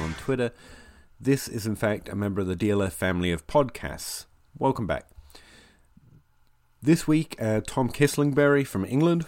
On Twitter. This is in fact a member of the DLF family of podcasts. Welcome back. This week, uh, Tom Kislingbury from England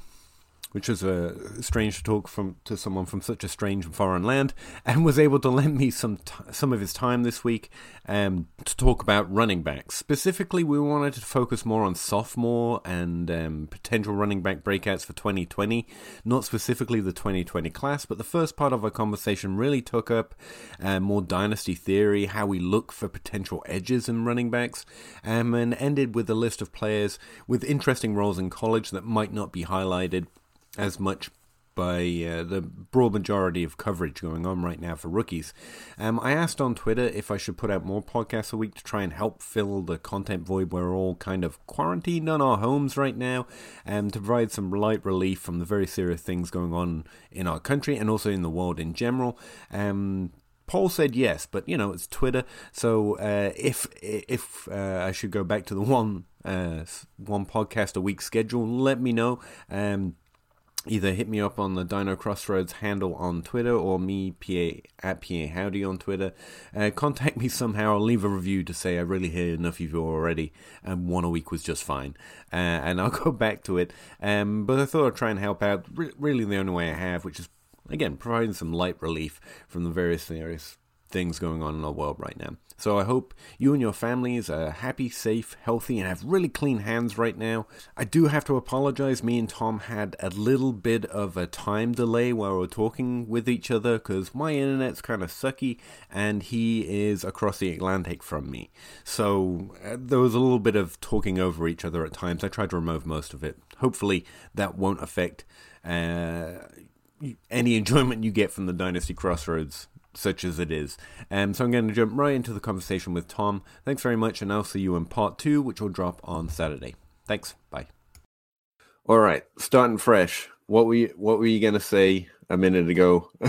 which was a strange to talk from to someone from such a strange foreign land, and was able to lend me some t- some of his time this week um, to talk about running backs. Specifically, we wanted to focus more on sophomore and um, potential running back breakouts for 2020, not specifically the 2020 class, but the first part of our conversation really took up uh, more dynasty theory, how we look for potential edges in running backs, um, and ended with a list of players with interesting roles in college that might not be highlighted as much by uh, the broad majority of coverage going on right now for rookies. Um, I asked on Twitter if I should put out more podcasts a week to try and help fill the content void. Where we're all kind of quarantined on our homes right now, and um, to provide some light relief from the very serious things going on in our country and also in the world in general. Um, Paul said yes, but you know it's Twitter. So uh, if if uh, I should go back to the one uh, one podcast a week schedule, let me know. Um, either hit me up on the Dino Crossroads handle on Twitter or me PA at PA Howdy on Twitter. Uh, contact me somehow or leave a review to say I really hear enough of you already, and one a week was just fine. Uh, and I'll go back to it. Um, but I thought I'd try and help out. Re- really, the only way I have, which is again providing some light relief from the various various things going on in our world right now. So I hope you and your families are happy, safe, healthy, and have really clean hands right now. I do have to apologize. Me and Tom had a little bit of a time delay while we are talking with each other because my internet's kind of sucky and he is across the Atlantic from me. So uh, there was a little bit of talking over each other at times. I tried to remove most of it. Hopefully that won't affect. Uh, any enjoyment you get from the Dynasty Crossroads such as it is. Um, so I'm going to jump right into the conversation with Tom. Thanks very much, and I'll see you in part two, which will drop on Saturday. Thanks. Bye. All right, starting fresh. What were you, what were you going to say a minute ago?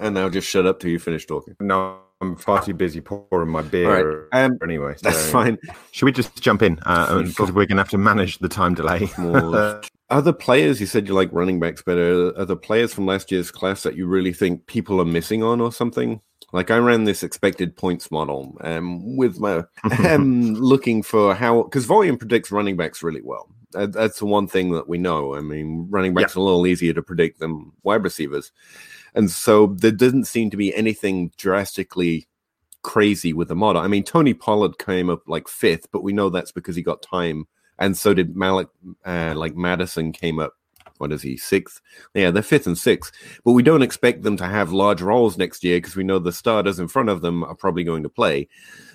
and I'll just shut up till you finish talking. No, I'm far too busy pouring my beer. Right. Um, anyway, so that's fine. Should we just jump in? Because uh, we're going to have to manage the time delay. other players, you said you like running backs better. Are the players from last year's class that you really think people are missing on or something? Like I ran this expected points model um, with my um, looking for how because volume predicts running backs really well. That's the one thing that we know. I mean, running backs yeah. are a little easier to predict than wide receivers, and so there didn't seem to be anything drastically crazy with the model. I mean, Tony Pollard came up like fifth, but we know that's because he got time and so did Malik. Uh, like Mattison came up. What is he? Sixth? Yeah, they're fifth and sixth. But we don't expect them to have large roles next year because we know the starters in front of them are probably going to play.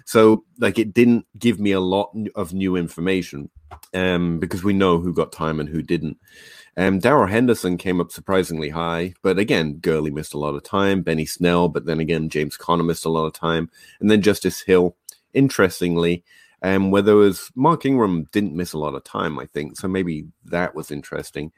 So, like, it didn't give me a lot of new information um, because we know who got time and who didn't. Um, Darrell Henderson came up surprisingly high, but again, Gurley missed a lot of time. Benny Snell, but then again, James Conner missed a lot of time. And then Justice Hill, interestingly, um, where there was Mark Ingram didn't miss a lot of time, I think. So maybe that was interesting.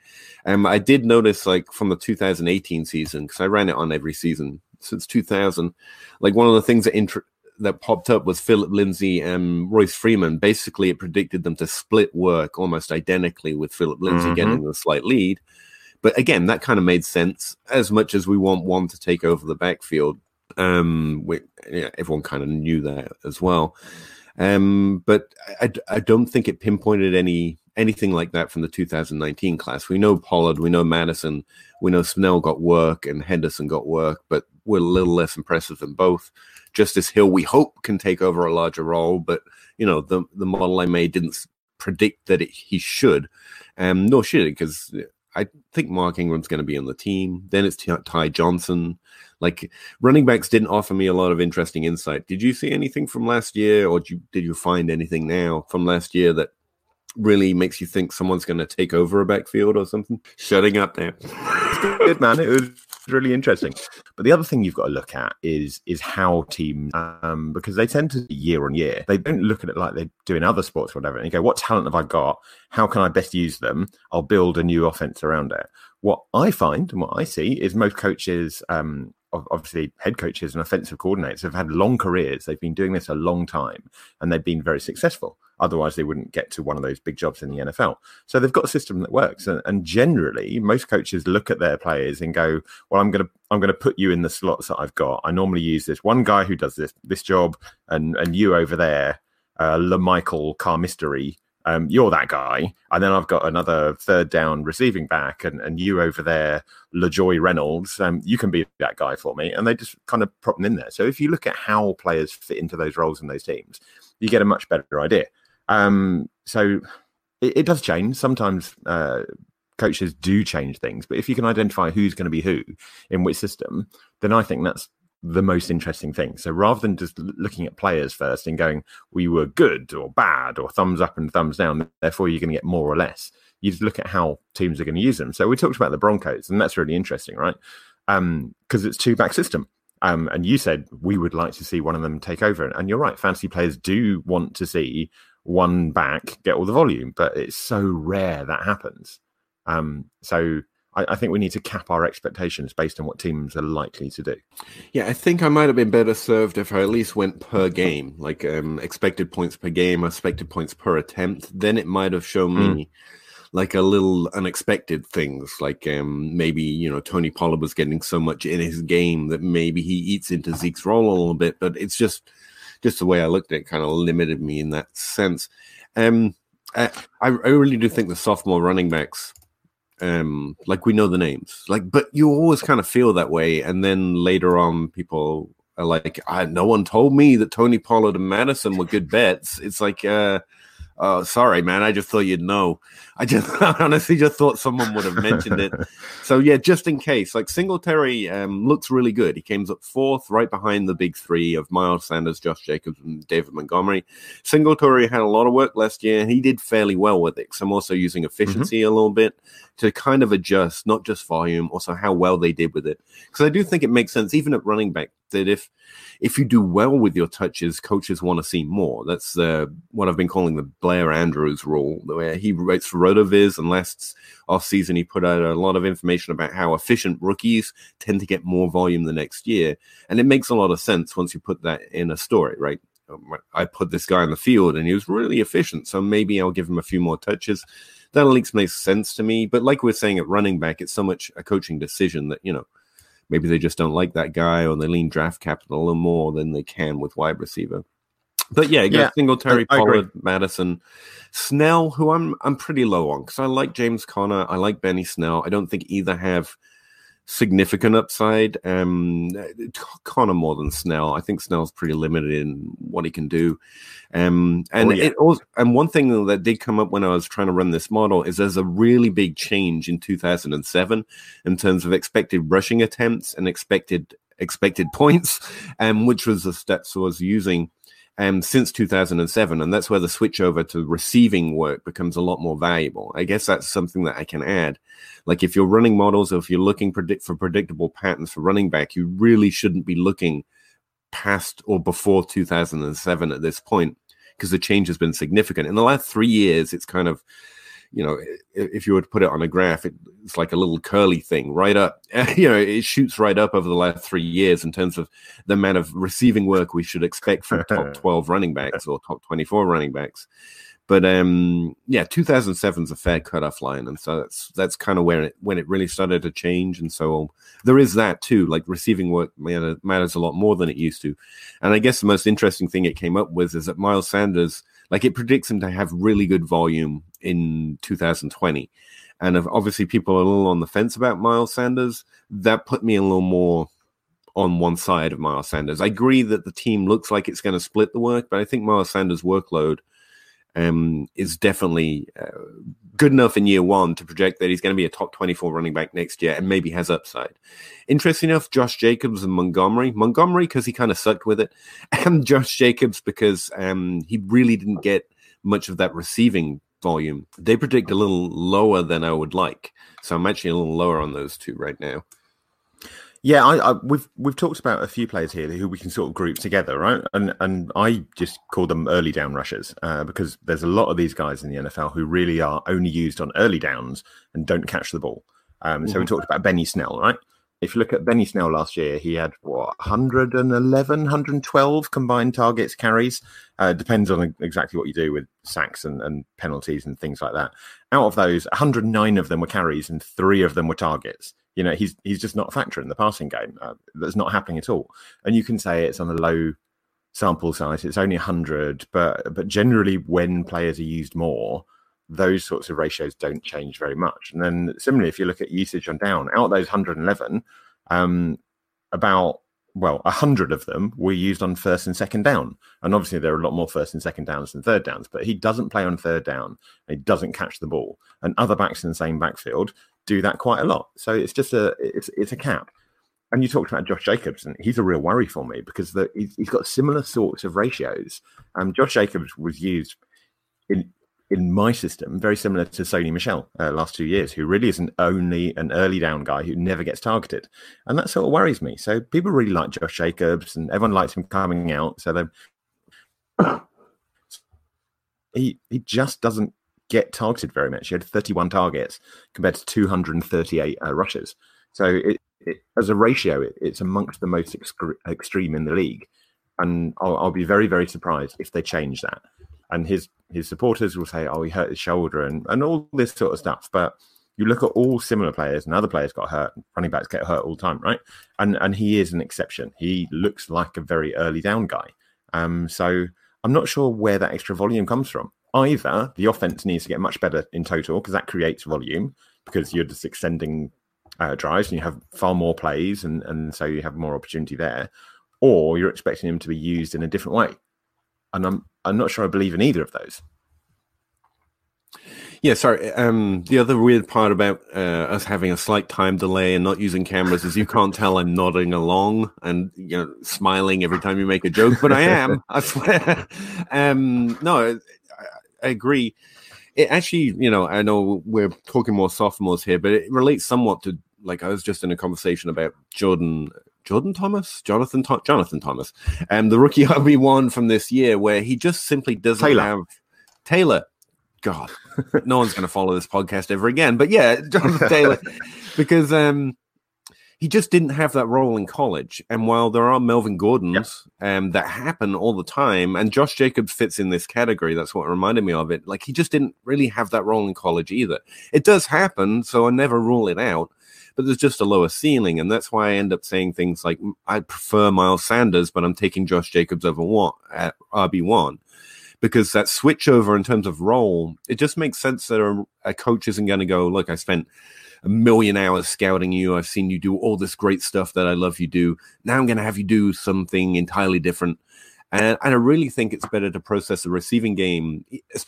Um, I did notice, like from the 2018 season, because I ran it on every season since 2000. Like one of the things that inter- that popped up was Philip Lindsay and Royce Freeman. Basically, it predicted them to split work almost identically with Philip Lindsay mm-hmm. getting the slight lead. But again, that kind of made sense as much as we want one to take over the backfield. Um, we, yeah, everyone kind of knew that as well. Um, but I, I don't think it pinpointed any anything like that from the 2019 class. We know Pollard, we know Mattison, we know Snell got work and Henderson got work, but we're a little less impressive than both. Justice Hill, we hope can take over a larger role, but you know the the model I made didn't predict that it, he should, um, nor should it because I think Mark Ingram's going to be on the team. Then it's Ty Johnson. Like running backs didn't offer me a lot of interesting insight. Did you see anything from last year, or did you, did you find anything now from last year that really makes you think someone's going to take over a backfield or something. Shutting up there. good man. It was really interesting. But the other thing you've got to look at is is how teams, um, because they tend to year on year, they don't look at it like they do in other sports or whatever. And you go, what talent have I got? How can I best use them? I'll build a new offense around it. What I find and what I see is most coaches, um, obviously head coaches and offensive coordinators have had long careers. They've been doing this a long time and they've been very successful. Otherwise, they wouldn't get to one of those big jobs in the NFL. So they've got a system that works. And, and generally, most coaches look at their players and go, "Well, I'm going to I'm going to put you in the slots that I've got. I normally use this one guy who does this this job, and and you over there, uh, Lamichael Carmistery." Um, you're that guy. And then I've got another third down receiving back, and, and you over there, LaJoy Reynolds, um, you can be that guy for me. And they just kind of prop them in there. So if you look at how players fit into those roles in those teams, you get a much better idea. Um, so it, it, does change. Sometimes uh, coaches do change things, but if you can identify who's going to be who in which system, then I think that's the most interesting thing. So rather than just looking at players first and going, we were good or bad or thumbs up and thumbs down, therefore you're going to get more or less. You just look at how teams are going to use them. So we talked about the Broncos, and that's really interesting, right? Because um, it's two back system. Um, and you said we would like to see one of them take over, and you're right. Fantasy players do want to see one back get all the volume, but it's so rare that happens. Um, so I, I, think we need to cap our expectations based on what teams are likely to do. Yeah, I think I might have been better served if I at least went per game, like um, expected points per game, expected points per attempt. Then it might have shown mm. me like a little unexpected things, like um, maybe you know Tony Pollard was getting so much in his game that maybe he eats into Zeke's role a little bit. But it's just just the way I looked at it kind of limited me in that sense. Um, I, I really do think the sophomore running backs um like we know the names. Like but you always kind of feel that way and then later on people are like I, no one told me that tony pollard and mattison were good bets. It's like uh Oh, sorry, man. I just thought you'd know. I just honestly just thought someone would have mentioned it. so yeah, just in case. Like Singletary um, looks really good. He came up fourth, right behind the big three of Miles Sanders, Josh Jacobs, and David Montgomery. Singletary had a lot of work last year. And he did fairly well with it. So I'm also using mm-hmm. efficiency mm-hmm. a little bit to kind of adjust, not just volume, also how well they did with it. Because I do think it makes sense, even at running back, that if if you do well with your touches, coaches want to see more. That's uh, what I've been calling the Blair Andrews rule, where he writes for RotoViz, and last off season he put out a lot of information about how efficient rookies tend to get more volume the next year, and it makes a lot of sense once you put that in a story, right? Um, I put this guy in the field and he was really efficient, so maybe I'll give him a few more touches. That at least makes sense to me. But like we're saying at running back, it's so much a coaching decision that you know maybe they just don't like that guy or they lean draft capital a little more than they can with wide receiver. But yeah, yeah Singletary, I, I Pollard, Mattison, Snell, who I'm I'm pretty low on because I like James Conner, I like Benny Snell. I don't think either have significant upside. Um, Conner more than Snell. I think Snell's pretty limited in what he can do. Um, and oh, yeah. it also, and one thing that did come up when I was trying to run this model is there's a really big change in 2007 in terms of expected rushing attempts and expected expected points, um, which was the stats I was using um, since 2007. And that's where the switch over to receiving work becomes a lot more valuable. I guess that's something that I can add. Like if you're running models or if you're looking predict for predictable patterns for running back, you really shouldn't be looking past or before 2007 at this point because the change has been significant. In the last three years, it's kind of you know, if you were to put it on a graph, it's like a little curly thing right up. You know, it shoots right up over the last three years in terms of the amount of receiving work we should expect from top 12 running backs or top 24 running backs. But um, yeah, 2007 is a fair cutoff line, and so that's that's kind of where it when it really started to change. And so there is that too. Like receiving work matters a lot more than it used to. And I guess the most interesting thing it came up with is that Miles Sanders like it predicts him to have really good volume in 2020. And if obviously people are a little on the fence about Miles Sanders, that put me a little more on one side of Miles Sanders. I agree that the team looks like it's going to split the work, but I think Miles Sanders' workload um, is definitely uh, good enough in year one to project that he's going to be a top 24 running back next year and maybe has upside. Interesting enough, Josh Jacobs and Montgomery. Montgomery, because he kind of sucked with it, and Josh Jacobs, because um, he really didn't get much of that receiving volume. They predict a little lower than I would like. So I'm actually a little lower on those two right now. Yeah, I, I, we've we've talked about a few players here who we can sort of group together, right? And and I just call them early down rushers uh, because there's a lot of these guys in the NFL who really are only used on early downs and don't catch the ball. Um, mm-hmm. So we mm-hmm. talked about Benny Snell, right? If you look at Benny Snell last year, he had what 111, 112 combined targets carries. Uh, depends on exactly what you do with sacks and, and penalties and things like that. Out of those, 109 of them were carries and three of them were targets. You know, he's he's just not a factor in the passing game. Uh, that's not happening at all. And you can say it's on a low sample size. It's only 100, but but generally when players are used more, those sorts of ratios don't change very much. And then similarly, if you look at usage on down, out of those 111, um, about well, a hundred of them were used on first and second down. And obviously, there are a lot more first and second downs than third downs, but he doesn't play on third down. He doesn't catch the ball. And other backs in the same backfield do that quite a lot. So it's just a it's it's a cap. And you talked about Josh Jacobs, and he's a real worry for me because the, he's, he's got similar sorts of ratios. Um, Josh Jacobs was used in in my system very similar to Sony Michel uh, last two years, who really is an only an early down guy who never gets targeted, and that sort of worries me. So people really like Josh Jacobs, and everyone likes him coming out. So they he he just doesn't get targeted very much. He had 31 targets compared to 238 uh, rushes. So it, it, as a ratio, it, it's amongst the most excre- extreme in the league. And I'll, I'll, be very, very surprised if they change that. And his his supporters will say, "Oh, he hurt his shoulder," and, and all this sort of stuff. But you look at all similar players, and other players got hurt. Running backs get hurt all the time, right? And and he is an exception. He looks like a very early down guy. Um, so I'm not sure where that extra volume comes from either the offense needs to get much better in total because that creates volume because you're just extending uh, drives and you have far more plays and, and so you have more opportunity there or you're expecting him to be used in a different way and i'm i'm not sure i believe in either of those yeah, sorry. Um, the other weird part about uh, us having a slight time delay and not using cameras is you can't tell I'm nodding along and you know smiling every time you make a joke, but I am. I swear. um, no, I agree. It actually, you know, I know we're talking more sophomores here, but it relates somewhat to like I was just in a conversation about Jordan Jordan Thomas, Jonathan Th- Jonathan Thomas, and um, the rookie RB one from this year, where he just simply doesn't Taylor. have Taylor. God, no one's going to follow this podcast ever again. But yeah, Jonathan Taylor, because um, he just didn't have that role in college. And while there are Melvin Gordons yep. um, that happen all the time, and Josh Jacobs fits in this category, that's what reminded me of it. Like he just didn't really have that role in college either. It does happen, so I never rule it out. But there's just a lower ceiling, and that's why I end up saying things like I prefer Miles Sanders, but I'm taking Josh Jacobs over what at RB one because that switch over in terms of role, it just makes sense that a, a coach isn't going to go, look, I spent a million hours scouting you. I've seen you do all this great stuff that I love you do. Now I'm going to have you do something entirely different. And, and I really think it's better to process the receiving game,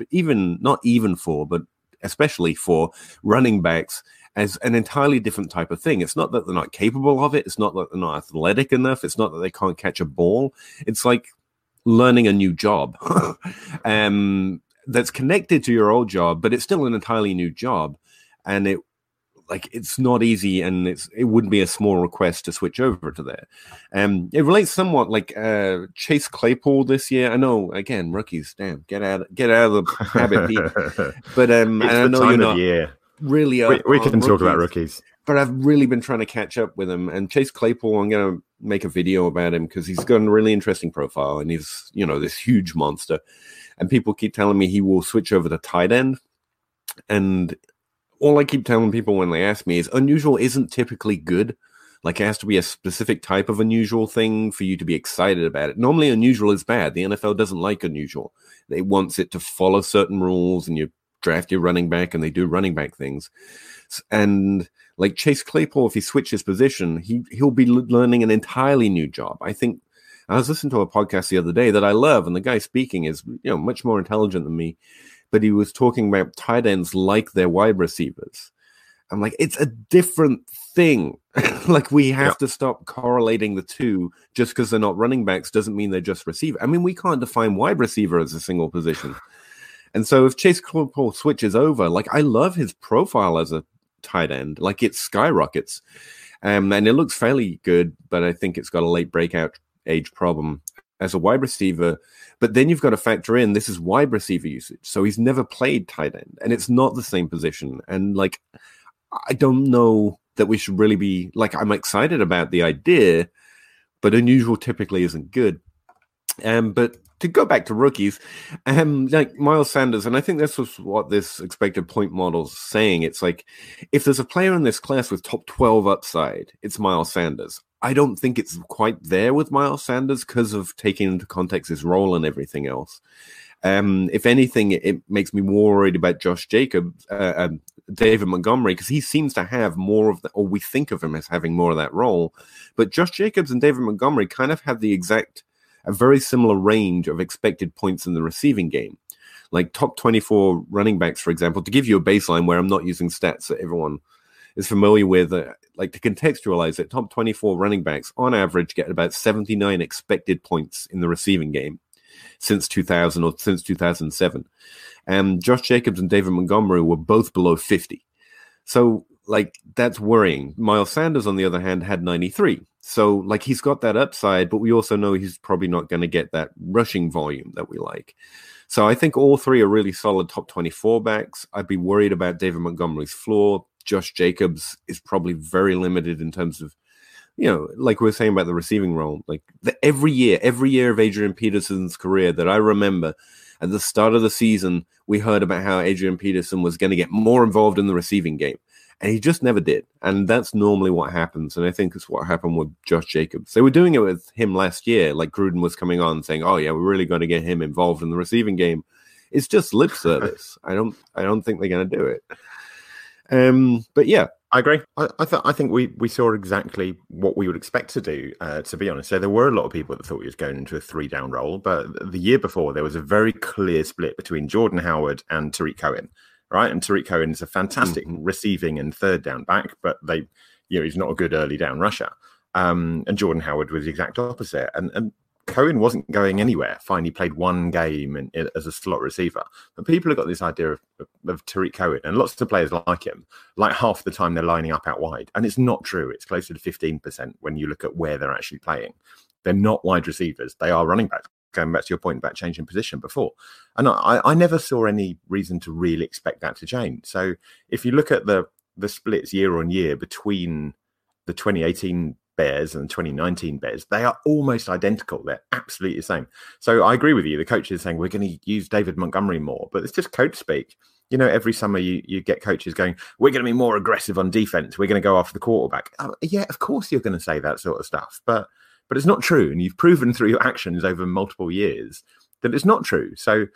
even not even for, but especially for running backs as an entirely different type of thing. It's not that they're not capable of it. It's not that they're not athletic enough. It's not that they can't catch a ball. It's like learning a new job um, that's connected to your old job, but it's still an entirely new job. And it like it's not easy and it's it wouldn't be a small request to switch over to there. Um it relates somewhat like uh Chase Claypool this year. I know again, rookies, damn, get out get out of the habit. but um it's I know you're not year. Really we, we can talk about rookies. But I've really been trying to catch up with him. And Chase Claypool, I'm gonna make a video about him because he's got a really interesting profile and he's, you know, this huge monster. And people keep telling me he will switch over to tight end. And all I keep telling people when they ask me is unusual isn't typically good. Like it has to be a specific type of unusual thing for you to be excited about it. Normally, unusual is bad. The NFL doesn't like unusual. They wants it to follow certain rules, and you draft your running back, and they do running back things. And like Chase Claypool, if he switches position, he he'll be learning an entirely new job. I think I was listening to a podcast the other day that I love, and the guy speaking is you know much more intelligent than me but he was talking about tight ends like their wide receivers. I'm like, it's a different thing. like we have to stop correlating the two just because they're not running backs doesn't mean they're just receiver. I mean, we can't define wide receiver as a single position. And so if Chase Claypool switches over, like I love his profile as a tight end, like it skyrockets. Um, and it looks fairly good, but I think it's got a late breakout age problem as a wide receiver. But then you've got to factor in this is wide receiver usage. So he's never played tight end and it's not the same position. And like, I don't know that we should really be like, I'm excited about the idea, but unusual typically isn't good. Um, but to go back to rookies, um, like Miles Sanders, and I think this was what this expected point model is saying. It's like if there's a player in this class with top 12 upside, it's Miles Sanders. I don't think it's quite there with Miles Sanders because of taking into context his role and everything else. Um, if anything, it makes me more worried about Josh Jacobs, uh, um, David Montgomery, because he seems to have more of the, or we think of him as having more of that role. But Josh Jacobs and David Montgomery kind of have the exact a very similar range of expected points in the receiving game. Like top 24 running backs, for example, to give you a baseline where I'm not using stats that everyone is familiar with, uh, like to contextualize it, top 24 running backs on average get about 79 expected points in the receiving game since 2000 or since 2007. And Josh Jacobs and David Montgomery were both below 50. So, like, that's worrying. Miles Sanders, on the other hand, had 93. So, like, he's got that upside, but we also know he's probably not going to get that rushing volume that we like. So, I think all three are really solid top 24 backs. I'd be worried about David Montgomery's floor. Josh Jacobs is probably very limited in terms of, you know, like we are saying about the receiving role. Like, the, every year, every year of Adrian Peterson's career that I remember, at the start of the season, we heard about how Adrian Peterson was going to get more involved in the receiving game and he just never did. And that's normally what happens. And I think it's what happened with Josh Jacobs. They were doing it with him last year. Like Gruden was coming on saying, "Oh yeah, we're really going to get him involved in the receiving game." It's just lip service. I don't. I don't think they're going to do it. Um, but yeah, I agree. I, I, th- I think we, we saw exactly what we would expect to do, uh, to be honest. So there were a lot of people that thought he was going into a three down role, but the year before there was a very clear split between Jordan Howard and Tarik Cohen right? And Tarik Cohen is a fantastic mm-hmm. receiving and third down back, but they, you know, he's not a good early down rusher. Um, and Jordan Howard was the exact opposite. And, and Cohen wasn't going anywhere. Fine, he played one game in, in, as a slot receiver. But people have got this idea of, of, of Tarik Cohen, and lots of players like him, like half the time they're lining up out wide. And it's not true. It's closer to 15% when you look at where they're actually playing. They're not wide receivers, they are running backs going back to your point about changing position before. And I, I never saw any reason to really expect that to change. So if you look at the the splits year on year between the 2018 Bears and 2019 Bears, they are almost identical. They're absolutely the same. So I agree with you. The coach is saying we're going to use David Montgomery more, but it's just coach speak. You know, every summer you, you get coaches going, we're going to be more aggressive on defense. We're going to go after the quarterback. Oh, yeah, of course you're going to say that sort of stuff. But but it's not true. And you've proven through your actions over multiple years that it's not true. So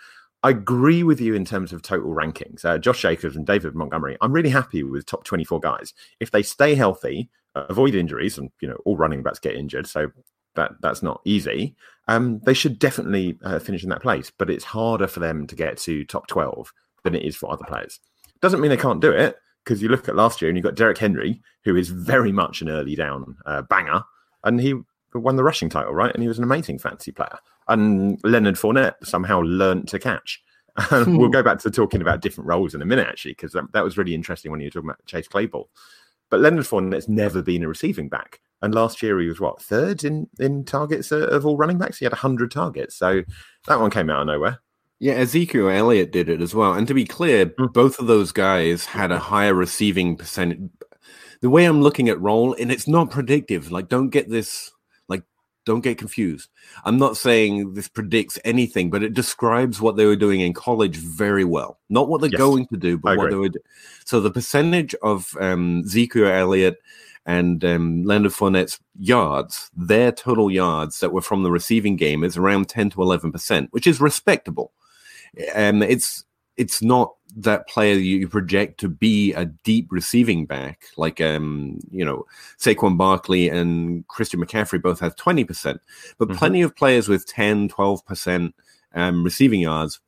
I agree with you in terms of total rankings. Uh, Josh Jacobs and David Montgomery, I'm really happy with top 24 guys. If they stay healthy, avoid injuries, and you know all running backs get injured, so that that's not easy. Um, they should definitely uh, finish in that place, but it's harder for them to get to top 12 than it is for other players. Doesn't mean they can't do it because you look at last year and you've got Derrick Henry, who is very much an early down uh, banger, and he won the rushing title, right? And he was an amazing fantasy player. And Leonard Fournette somehow learned to catch. And we'll go back to talking about different roles in a minute, actually, because that, that, was really interesting when you were talking about Chase Claypool. But Leonard Fournette's never been a receiving back. And last year he was what third in in targets of all running backs. He had hundred targets, so that one came out of nowhere. Yeah, Ezekiel Elliott did it as well. And to be clear, mm. both of those guys had a higher receiving percentage. The way I'm looking at role, and it's not predictive. Like, don't get this don't get confused. I'm not saying this predicts anything, but it describes what they were doing in college very well. Not what they're yes, going to do, but what they would. So the percentage of um, Ezekiel Elliott and um, Leonard Fournette's yards, their total yards that were from the receiving game, is around 10 to 11 percent, which is respectable. And um, it's it's not that player you project to be a deep receiving back, like um, you know, Saquon Barkley and Christian McCaffrey both have 20%, but mm-hmm. plenty of players with 10, 12% um, receiving yards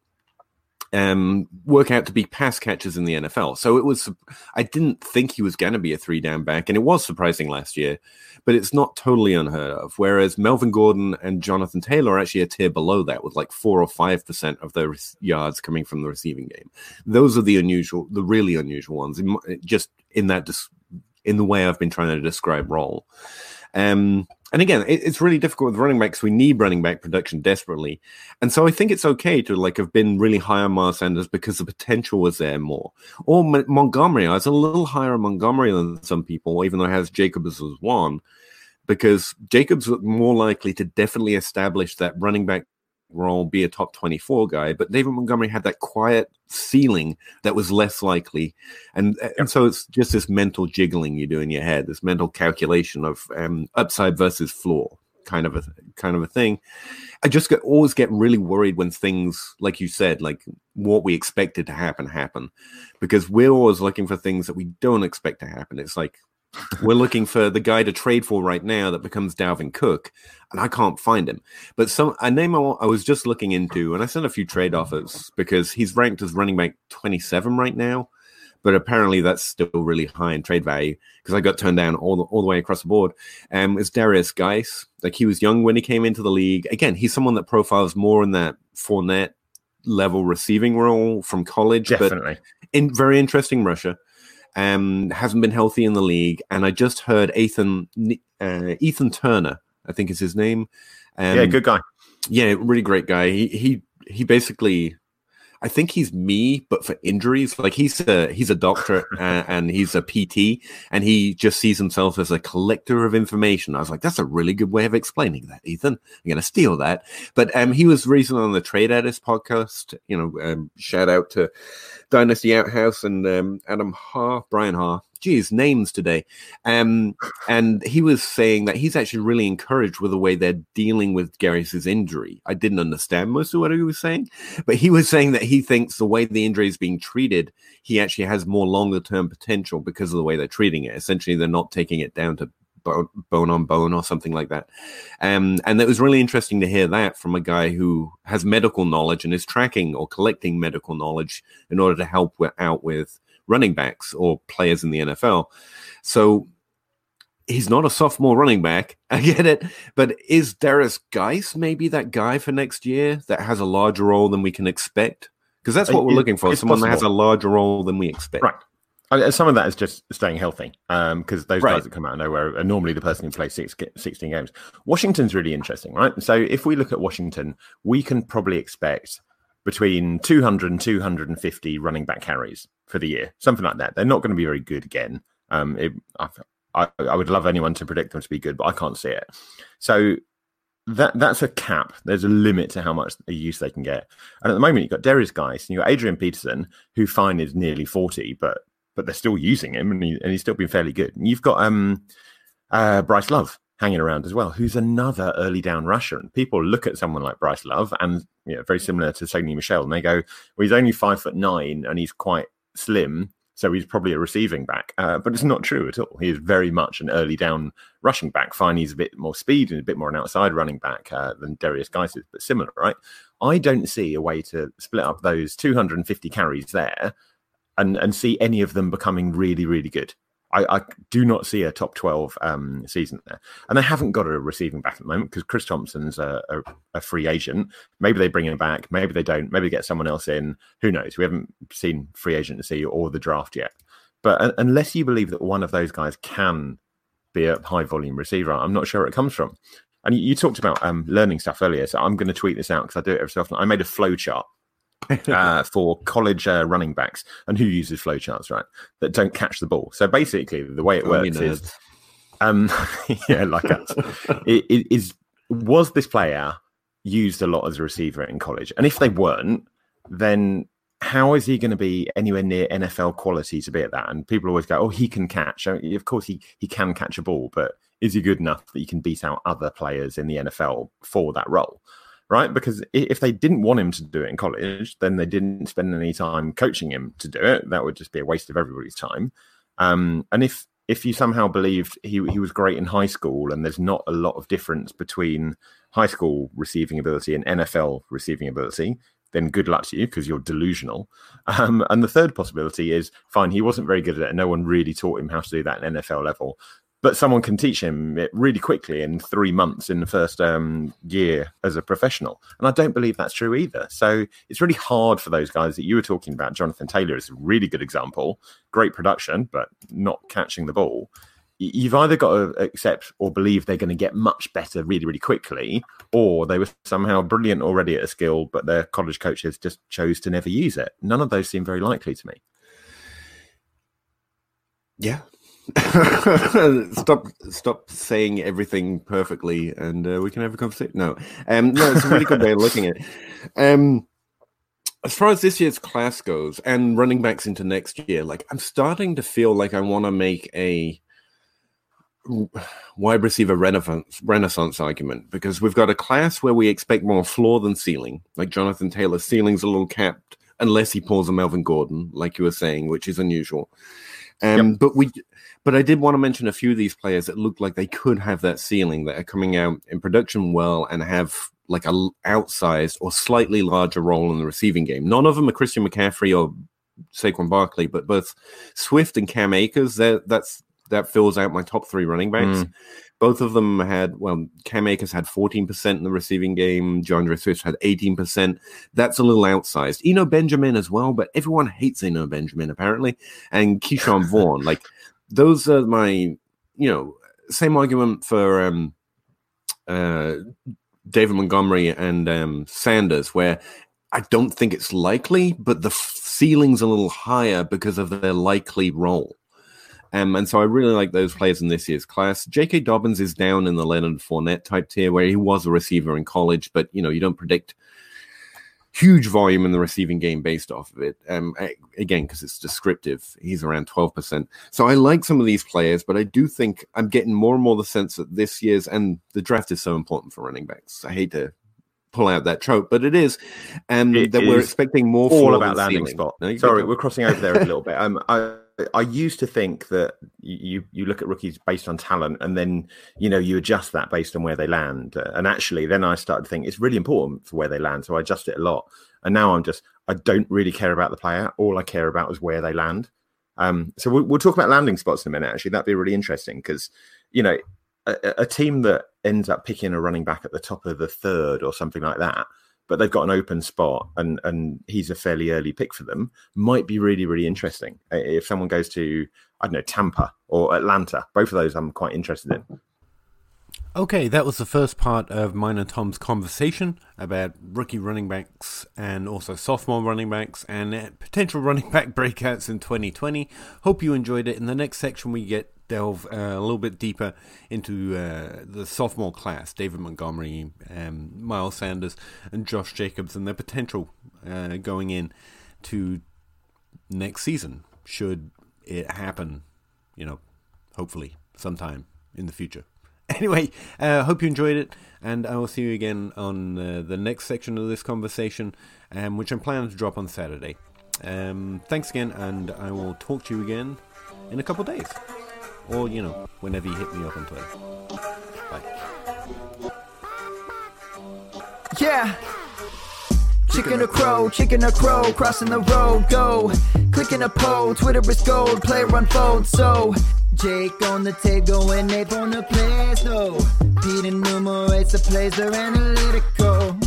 um, work out to be pass catchers in the NFL. So it was, I didn't think he was going to be a three down back, and it was surprising last year, but it's not totally unheard of. Whereas Melvin Gordon and Jonathan Taylor are actually a tier below that with like four or 5% of their yards coming from the receiving game. Those are the unusual, the really unusual ones, just in that, in the way I've been trying to describe role. Um, and again, it, it's really difficult with running backs. We need running back production desperately, and so I think it's okay to like have been really high on Miles Sanders because the potential was there more. Or M- Montgomery, I was a little higher on Montgomery than some people, even though I has Jacobs as one, because Jacobs was more likely to definitely establish that running back role, be a top 24 guy, but David Montgomery had that quiet ceiling that was less likely. And yep. and so it's just this mental jiggling you do in your head, this mental calculation of um, upside versus floor kind of a kind of a thing. I just get always get really worried when things like you said, like what we expected to happen happen. Because we're always looking for things that we don't expect to happen. It's like we're looking for the guy to trade for right now that becomes Dalvin Cook, and I can't find him. But some a name I, I was just looking into, and I sent a few trade offers because he's ranked as running back 27 right now, but apparently that's still really high in trade value because I got turned down all the, all the way across the board. Um, it's Derrius Guice. Like he was young when he came into the league. Again, he's someone that profiles more in that Fournette level receiving role from college, Definitely. but in very interesting rusher um, hasn't been healthy in the league. And I just heard Ethan uh, Ethan Turner, I think is his name. Um, yeah, good guy. Yeah, really great guy. He he he basically I think he's me, but for injuries. Like he's a he's a doctor uh, and he's a PT, and he just sees himself as a collector of information. I was like, that's a really good way of explaining that, Ethan. I'm gonna steal that. But um, he was recently on the Trade Edits podcast. You know, um, shout out to Dynasty Outhouse and um, Adam Ha, Brian Ha, geez, names today. Um, and he was saying that he's actually really encouraged with the way they're dealing with Garris's injury. I didn't understand most of what he was saying, but he was saying that he thinks the way the injury is being treated, he actually has more longer term potential because of the way they're treating it. Essentially, they're not taking it down to bone on bone or something like that. Um, and it was really interesting to hear that from a guy who has medical knowledge and is tracking or collecting medical knowledge in order to help out with running backs or players in the NFL. So he's not a sophomore running back. I get it. But is Derrius Guice maybe that guy for next year that has a larger role than we can expect? Because that's what we're looking for someone possible. that has a larger role than we expect. Right. Some of that is just staying healthy because um, those right. guys that come out of nowhere are normally the person who plays six, 16 games. Washington's really interesting, right? So if we look at Washington, we can probably expect between 200 and 250 running back carries for the year, something like that. They're not going to be very good again. Um, it, I, I, I, would love anyone to predict them to be good, but I can't see it. So that that's a cap. There's a limit to how much use they can get. And at the moment, you've got Derrius Guice and you've got Adrian Peterson, who fine is nearly 40, but but they're still using him and, he, and he's still been fairly good. And you've got um, uh, Bryce Love, hanging around as well, who's another early down rusher. And people look at someone like Bryce Love and you know, very similar to Sony Michel, and they go, well, he's only five foot nine and he's quite slim. So he's probably a receiving back, uh, but it's not true at all. He is very much an early down rushing back. Fine, he's a bit more speed and a bit more an outside running back uh, than Derrius Guice is, but similar, right? I don't see a way to split up those 250 carries there and and see any of them becoming really, really good. I, I, do not see a top 12 um, season there. And they haven't got a receiving back at the moment because Chris Thompson's a, a, a, free agent. Maybe they bring him back. Maybe they don't. Maybe they get someone else in. Who knows? We haven't seen free agency or the draft yet. But uh, unless you believe that one of those guys can be a high volume receiver, I'm not sure where it comes from. And you, you talked about um, learning stuff earlier. So I'm going to tweet this out because I do it every so often. I made a flow chart uh, for college uh, running backs and who uses flowcharts, right? That don't catch the ball. So basically, the way it oh, works is, um, yeah, like us, it, it is was this player used a lot as a receiver in college? And if they weren't, then how is he going to be anywhere near NFL quality to be at that? And people always go, "Oh, he can catch." I mean, of course, he he can catch a ball, but is he good enough that he can beat out other players in the NFL for that role? Right? Because if they didn't want him to do it in college, then they didn't spend any time coaching him to do it. That would just be a waste of everybody's time. Um, and if if you somehow believed he he was great in high school, and there's not a lot of difference between high school receiving ability and NFL receiving ability, then good luck to you because you're delusional. Um, and the third possibility is fine, he wasn't very good at it, and no one really taught him how to do that at NFL level. But someone can teach him it really quickly in three months in the first um, year as a professional. And I don't believe that's true either. So it's really hard for those guys that you were talking about. Jonathan Taylor is a really good example. Great production, but not catching the ball you've either got to accept or believe they're going to get much better really, really quickly, or they were somehow brilliant already at a skill, but their college coaches just chose to never use it. None of those seem very likely to me. Yeah. stop stop saying everything perfectly and uh, we can have a conversation no um no it's a really good way of looking at it um as far as this year's class goes and running backs into next year like i'm starting to feel like i want to make a wide receiver renaissance, renaissance argument because we've got a class where we expect more floor than ceiling. Like Jonathan Taylor's ceiling's a little capped unless he pulls a Melvin Gordon, like you were saying, which is unusual. Um, yep. But we, but I did want to mention a few of these players that looked like they could have that ceiling that are coming out in production well and have like a outsized or slightly larger role in the receiving game. None of them are Christian McCaffrey or Saquon Barkley, but both Swift and Cam Akers, that's that fills out my top three running backs. Mm. Both of them had, well, Cam Akers had 14% in the receiving game. D'Andre Swift had 18%. That's a little outsized. Eno Benjamin as well, but everyone hates Eno Benjamin apparently. And Ke'Shawn Vaughn. Like, those are my, you know, same argument for um, uh, David Montgomery and um, Sanders, where I don't think it's likely, but the ceiling's a little higher because of their likely role. Um, and so I really like those players in this year's class. J.K. Dobbins is down in the Leonard Fournette type tier where he was a receiver in college, but you know you don't predict huge volume in the receiving game based off of it. Um, again, because it's descriptive, he's around twelve percent. So I like some of these players, but I do think I'm getting more and more the sense that this year's and the draft is so important for running backs. I hate to pull out that trope, but it is, and um, that we're expecting more. All about landing ceiling. spot. No, Sorry, we're crossing over there a little bit. Um, I I used to think that you you look at rookies based on talent, and then you know you adjust that based on where they land. And actually, then I started to think it's really important for where they land, so I adjust it a lot. And now I'm just I don't really care about the player. All I care about is where they land. Um, so we'll, we'll talk about landing spots in a minute. Actually, that'd be really interesting because you know a, a team that ends up picking a running back at the top of the third or something like that but they've got an open spot and and he's a fairly early pick for them might be really really interesting if someone goes to i don't know tampa or atlanta both of those i'm quite interested in Okay, that was the first part of mine and Tom's conversation about rookie running backs and also sophomore running backs and potential running back breakouts in 2020. Hope you enjoyed it. In the next section, we get delve uh, a little bit deeper into uh, the sophomore class David Montgomery, um, Miles Sanders, and Josh Jacobs, and their potential uh, going in to next season, should it happen, you know, hopefully sometime in the future. Anyway, uh, hope you enjoyed it, and I will see you again on uh, the next section of this conversation, um, which I'm planning to drop on Saturday. Um, thanks again, and I will talk to you again in a couple days or you know, whenever you hit me up on Twitter. Bye. Yeah. Chicken or crow, chicken or crow, crossing the road, go. Clicking a pole, Twitter is gold, player unfold, so. Jake on the table and Nate on the place, no. Pete enumerates the plays, they're analytical.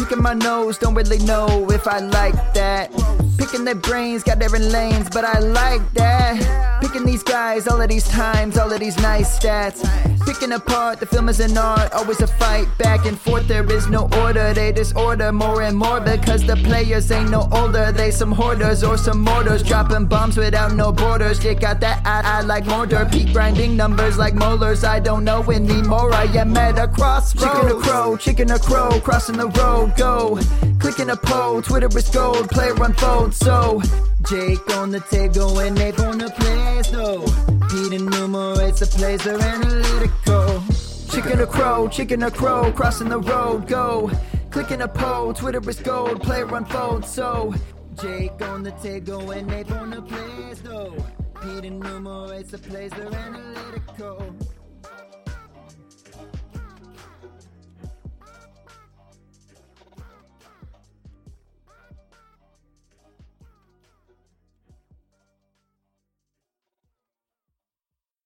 Picking my nose, don't really know if I like that. Picking their brains, got different lanes, but I like that. Picking these guys, all of these times, all of these nice stats. Picking apart, the film is an art, always a fight back and forth. There is no order, they disorder more and more because the players ain't no older. They some hoarders or some mortars, dropping bombs without no borders. You got that I, I like mortar, peak grinding numbers like molars. I don't know anymore, I am at a crossroads. Chicken or crow, chicken or crow, crossing the road, go. Clicking a pole, Twitter is gold, player unfold so Jake on the table and Nate on the plays, no. Pete enumerates the plays, they're analytical. Chicken or crow, chicken or crow, crossing the road, go. Clicking a pole, Twitter is gold, player unfold, so Jake on the table and Nate on the plays, no. Pete enumerates the plays, they're analytical.